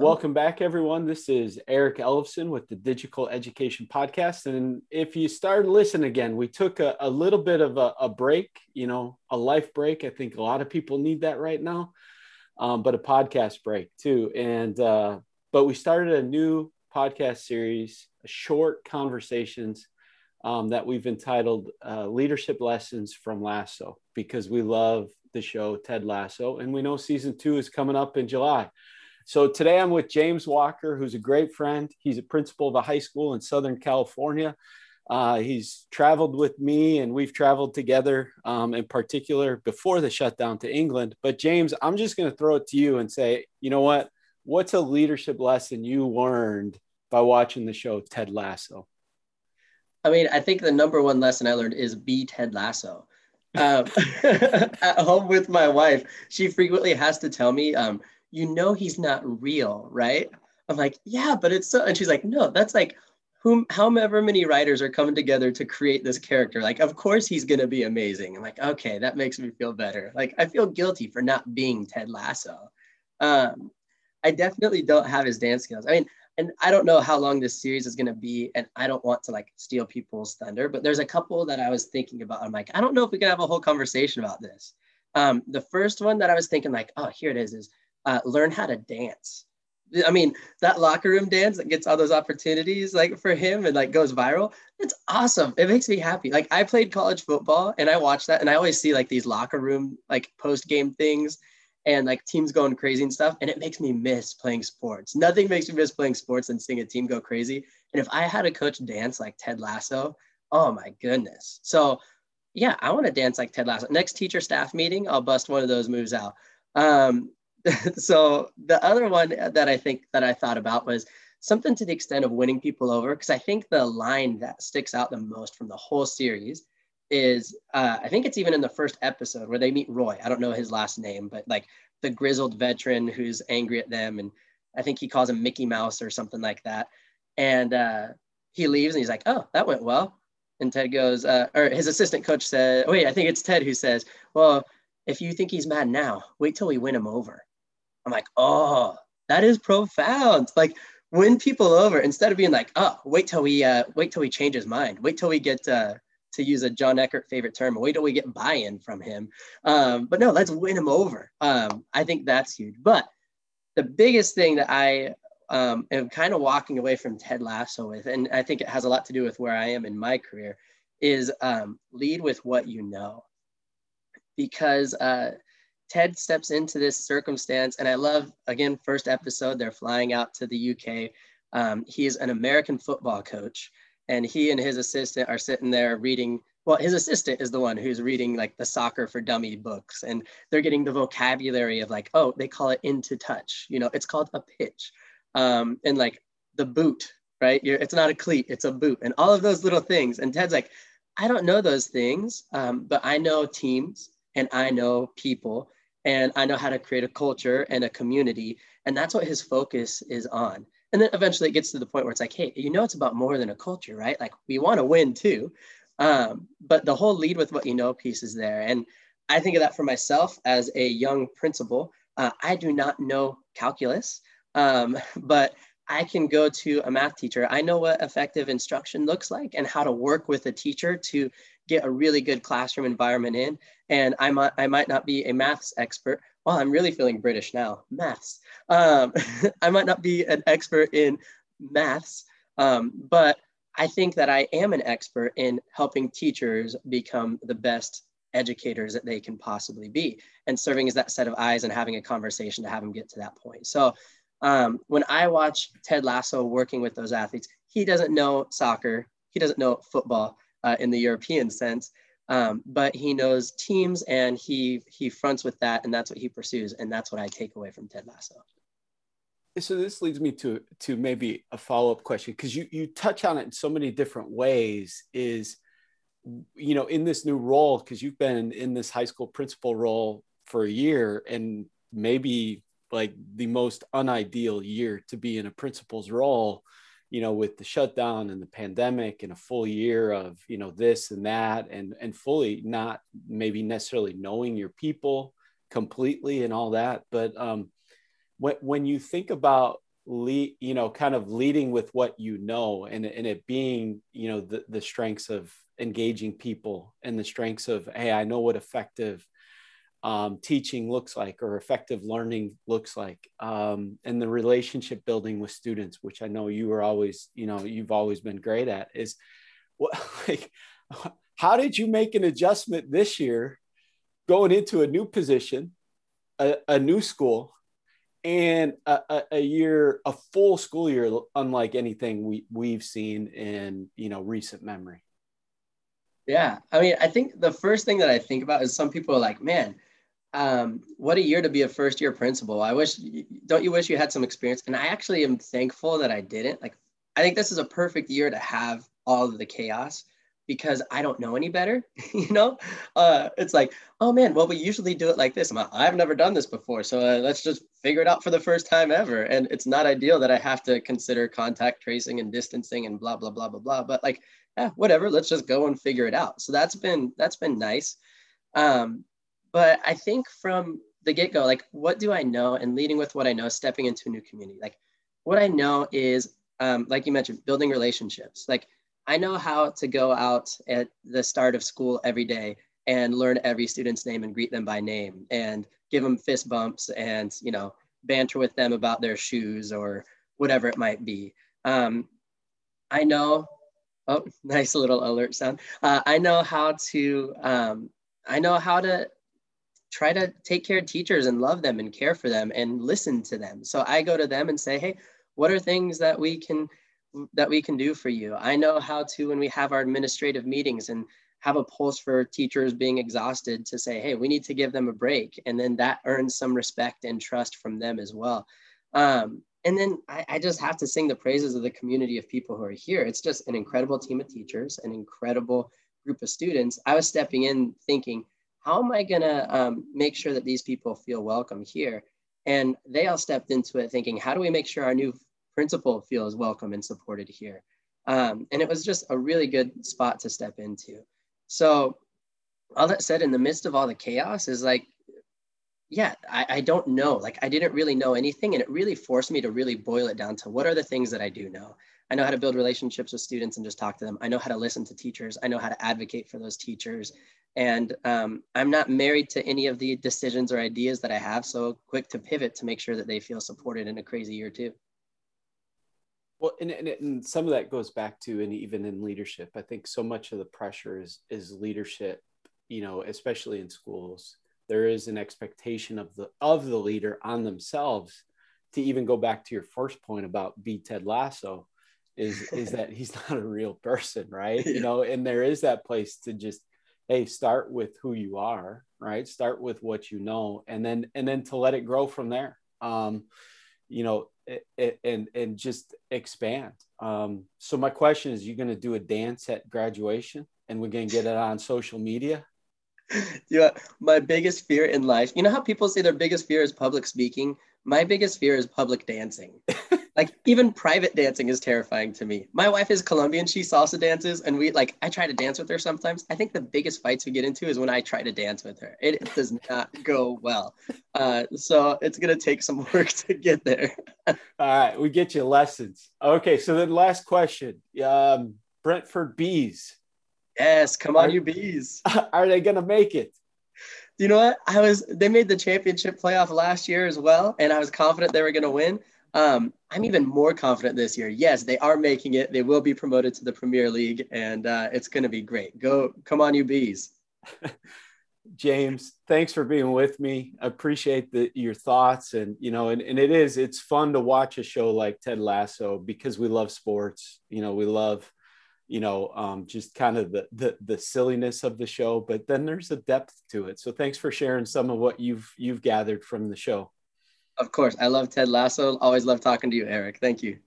Welcome back, everyone. This is Eric Ellefson with the Digital Education Podcast. And if you started listening again, we took a, a little bit of a, a, break, you know, a life break. I think a lot of people need that right now, um, but a podcast break too. And, uh, but we started a new podcast series, short conversations um, that we've entitled uh, Leadership Lessons from Lasso because we love the show Ted Lasso. And we know season two is coming up in July. So today I'm with James Walker, who's a great friend. He's a principal of a high school in Southern California. Uh, he's traveled with me and we've traveled together um, in particular before the shutdown to England. But James, I'm just going to throw it to you and say, you know what? What's a leadership lesson you learned by watching the show Ted Lasso? I mean, I think the number one lesson I learned is be Ted Lasso. Um, at home with my wife, she frequently has to tell me, um, you know he's not real, right? I'm like, yeah, but it's so, and she's like, no, that's like whom however many writers are coming together to create this character. Like, of course he's gonna be amazing. I'm like, okay, that makes me feel better. Like, I feel guilty for not being Ted Lasso. Um, I definitely don't have his dance skills. I mean, and I don't know how long this series is gonna be, and I don't want to like steal people's thunder, but there's a couple that I was thinking about. I'm like, I don't know if we can have a whole conversation about this. Um, the first one that I was thinking, like, oh, here it is, is uh, learn how to dance. I mean, that locker room dance that gets all those opportunities like for him and like goes viral. It's awesome. It makes me happy. Like I played college football and I watch that and I always see like these locker room like post game things and like teams going crazy and stuff. And it makes me miss playing sports. Nothing makes me miss playing sports than seeing a team go crazy. And if I had a coach dance like Ted Lasso, oh my goodness. So yeah, I want to dance like Ted Lasso. Next teacher staff meeting, I'll bust one of those moves out. Um, so the other one that I think that I thought about was something to the extent of winning people over, because I think the line that sticks out the most from the whole series is uh, I think it's even in the first episode where they meet Roy. I don't know his last name, but like the grizzled veteran who's angry at them, and I think he calls him Mickey Mouse or something like that. And uh, he leaves, and he's like, "Oh, that went well." And Ted goes, uh, or his assistant coach said, "Wait, I think it's Ted who says, well." If you think he's mad now, wait till we win him over. I'm like, oh, that is profound. Like win people over instead of being like, oh, wait till we uh, wait till we change his mind. Wait till we get uh, to use a John Eckert favorite term. Wait till we get buy-in from him. Um, but no, let's win him over. Um, I think that's huge. But the biggest thing that I um, am kind of walking away from Ted Lasso with, and I think it has a lot to do with where I am in my career, is um, lead with what you know. Because uh, Ted steps into this circumstance, and I love again first episode. They're flying out to the UK. Um, he is an American football coach, and he and his assistant are sitting there reading. Well, his assistant is the one who's reading like the soccer for dummy books, and they're getting the vocabulary of like, oh, they call it into touch. You know, it's called a pitch, um, and like the boot, right? You're, it's not a cleat, it's a boot, and all of those little things. And Ted's like, I don't know those things, um, but I know teams and I know people and I know how to create a culture and a community. And that's what his focus is on. And then eventually it gets to the point where it's like, hey, you know, it's about more than a culture, right? Like we want to win too. Um, but the whole lead with what you know piece is there. And I think of that for myself as a young principal. Uh, I do not know calculus, um, but I can go to a math teacher. I know what effective instruction looks like and how to work with a teacher to get a really good classroom environment in. And I might, I might not be a maths expert. Well, I'm really feeling British now, maths. Um, I might not be an expert in maths, um, but I think that I am an expert in helping teachers become the best educators that they can possibly be and serving as that set of eyes and having a conversation to have them get to that point. So um, when I watch Ted Lasso working with those athletes, he doesn't know soccer, he doesn't know football, uh, in the European sense. Um, but he knows teams and he he fronts with that and that's what he pursues and that's what I take away from Ted Lasso. So this leads me to to maybe a follow up question because you you touch on it in so many different ways. Is you know in this new role because you've been in this high school principal role for a year and maybe like the most unideal year to be in a principal's role you know with the shutdown and the pandemic and a full year of you know this and that and and fully not maybe necessarily knowing your people completely and all that. But um when, when you think about lead, you know, kind of leading with what you know and, and it being, you know, the, the strengths of engaging people and the strengths of, hey, I know what effective um, teaching looks like or effective learning looks like um, and the relationship building with students which i know you are always you know you've always been great at is what like how did you make an adjustment this year going into a new position a, a new school and a, a, a, year a full school year unlike anything we, we've seen in you know recent memory? Yeah. I mean i think the first thing that i think about is some people are like man um, what a year to be a first year principal. I wish, don't you wish you had some experience? And I actually am thankful that I didn't. Like, I think this is a perfect year to have all of the chaos because I don't know any better. you know, uh, it's like, oh man, well, we usually do it like this. Like, I've never done this before. So uh, let's just figure it out for the first time ever. And it's not ideal that I have to consider contact tracing and distancing and blah, blah, blah, blah, blah. But like, whatever, let's just go and figure it out. So that's been, that's been nice. Um, but I think from the get go, like, what do I know? And leading with what I know, stepping into a new community. Like, what I know is, um, like you mentioned, building relationships. Like, I know how to go out at the start of school every day and learn every student's name and greet them by name and give them fist bumps and, you know, banter with them about their shoes or whatever it might be. Um, I know, oh, nice little alert sound. Uh, I know how to, um, I know how to try to take care of teachers and love them and care for them and listen to them. So I go to them and say, hey, what are things that we can that we can do for you? I know how to when we have our administrative meetings and have a pulse for teachers being exhausted to say, hey, we need to give them a break. And then that earns some respect and trust from them as well. Um, and then I, I, just have to sing the praises of the community of people who are here. It's just an incredible team of teachers, an incredible group of students. I was stepping in thinking, how am I going to um, make sure that these people feel welcome here? And they all stepped into it thinking, how do we make sure our new principal feels welcome and supported here? Um, and it was just a really good spot to step into. So, all that said, in the midst of all the chaos, is like, yeah, I, I don't know. Like, I didn't really know anything. And it really forced me to really boil it down to what are the things that I do know? I know how to build relationships with students and just talk to them. I know how to listen to teachers. I know how to advocate for those teachers. And um, I'm not married to any of the decisions or ideas that I have. So quick to pivot to make sure that they feel supported in a crazy year too. Well, and, and, and some of that goes back to, and even in leadership, I think so much of the pressure is, is leadership, you know, especially in schools, there is an expectation of the, of the leader on themselves to even go back to your first point about be Ted Lasso is, is that he's not a real person, right? You know, and there is that place to just hey start with who you are right? Start with what you know and then and then to let it grow from there. Um you know it, it, and and just expand. Um so my question is you going to do a dance at graduation and we're going to get it on social media? Yeah my biggest fear in life you know how people say their biggest fear is public speaking? My biggest fear is public dancing like even private dancing is terrifying to me. My wife is Colombian, she salsa dances, and we like I try to dance with her sometimes. I think the biggest fights we get into is when I try to dance with her. It, it does not go well. Uh, so it's gonna take some work to get there. All right, we get you lessons. Okay, so then last question. Um, Brentford bees. Yes, come on, are, you bees. Are they gonna make it? you know what? I was they made the championship playoff last year as well, and I was confident they were gonna win. Um, I'm even more confident this year. Yes, they are making it. They will be promoted to the Premier League, and uh, it's going to be great. Go, come on, you bees. James, thanks for being with me. I appreciate the, your thoughts, and you know, and, and it is it's fun to watch a show like Ted Lasso because we love sports. You know, we love, you know, um, just kind of the, the the silliness of the show, but then there's a depth to it. So thanks for sharing some of what you've you've gathered from the show. Of course. I love Ted Lasso. Always love talking to you, Eric. Thank you.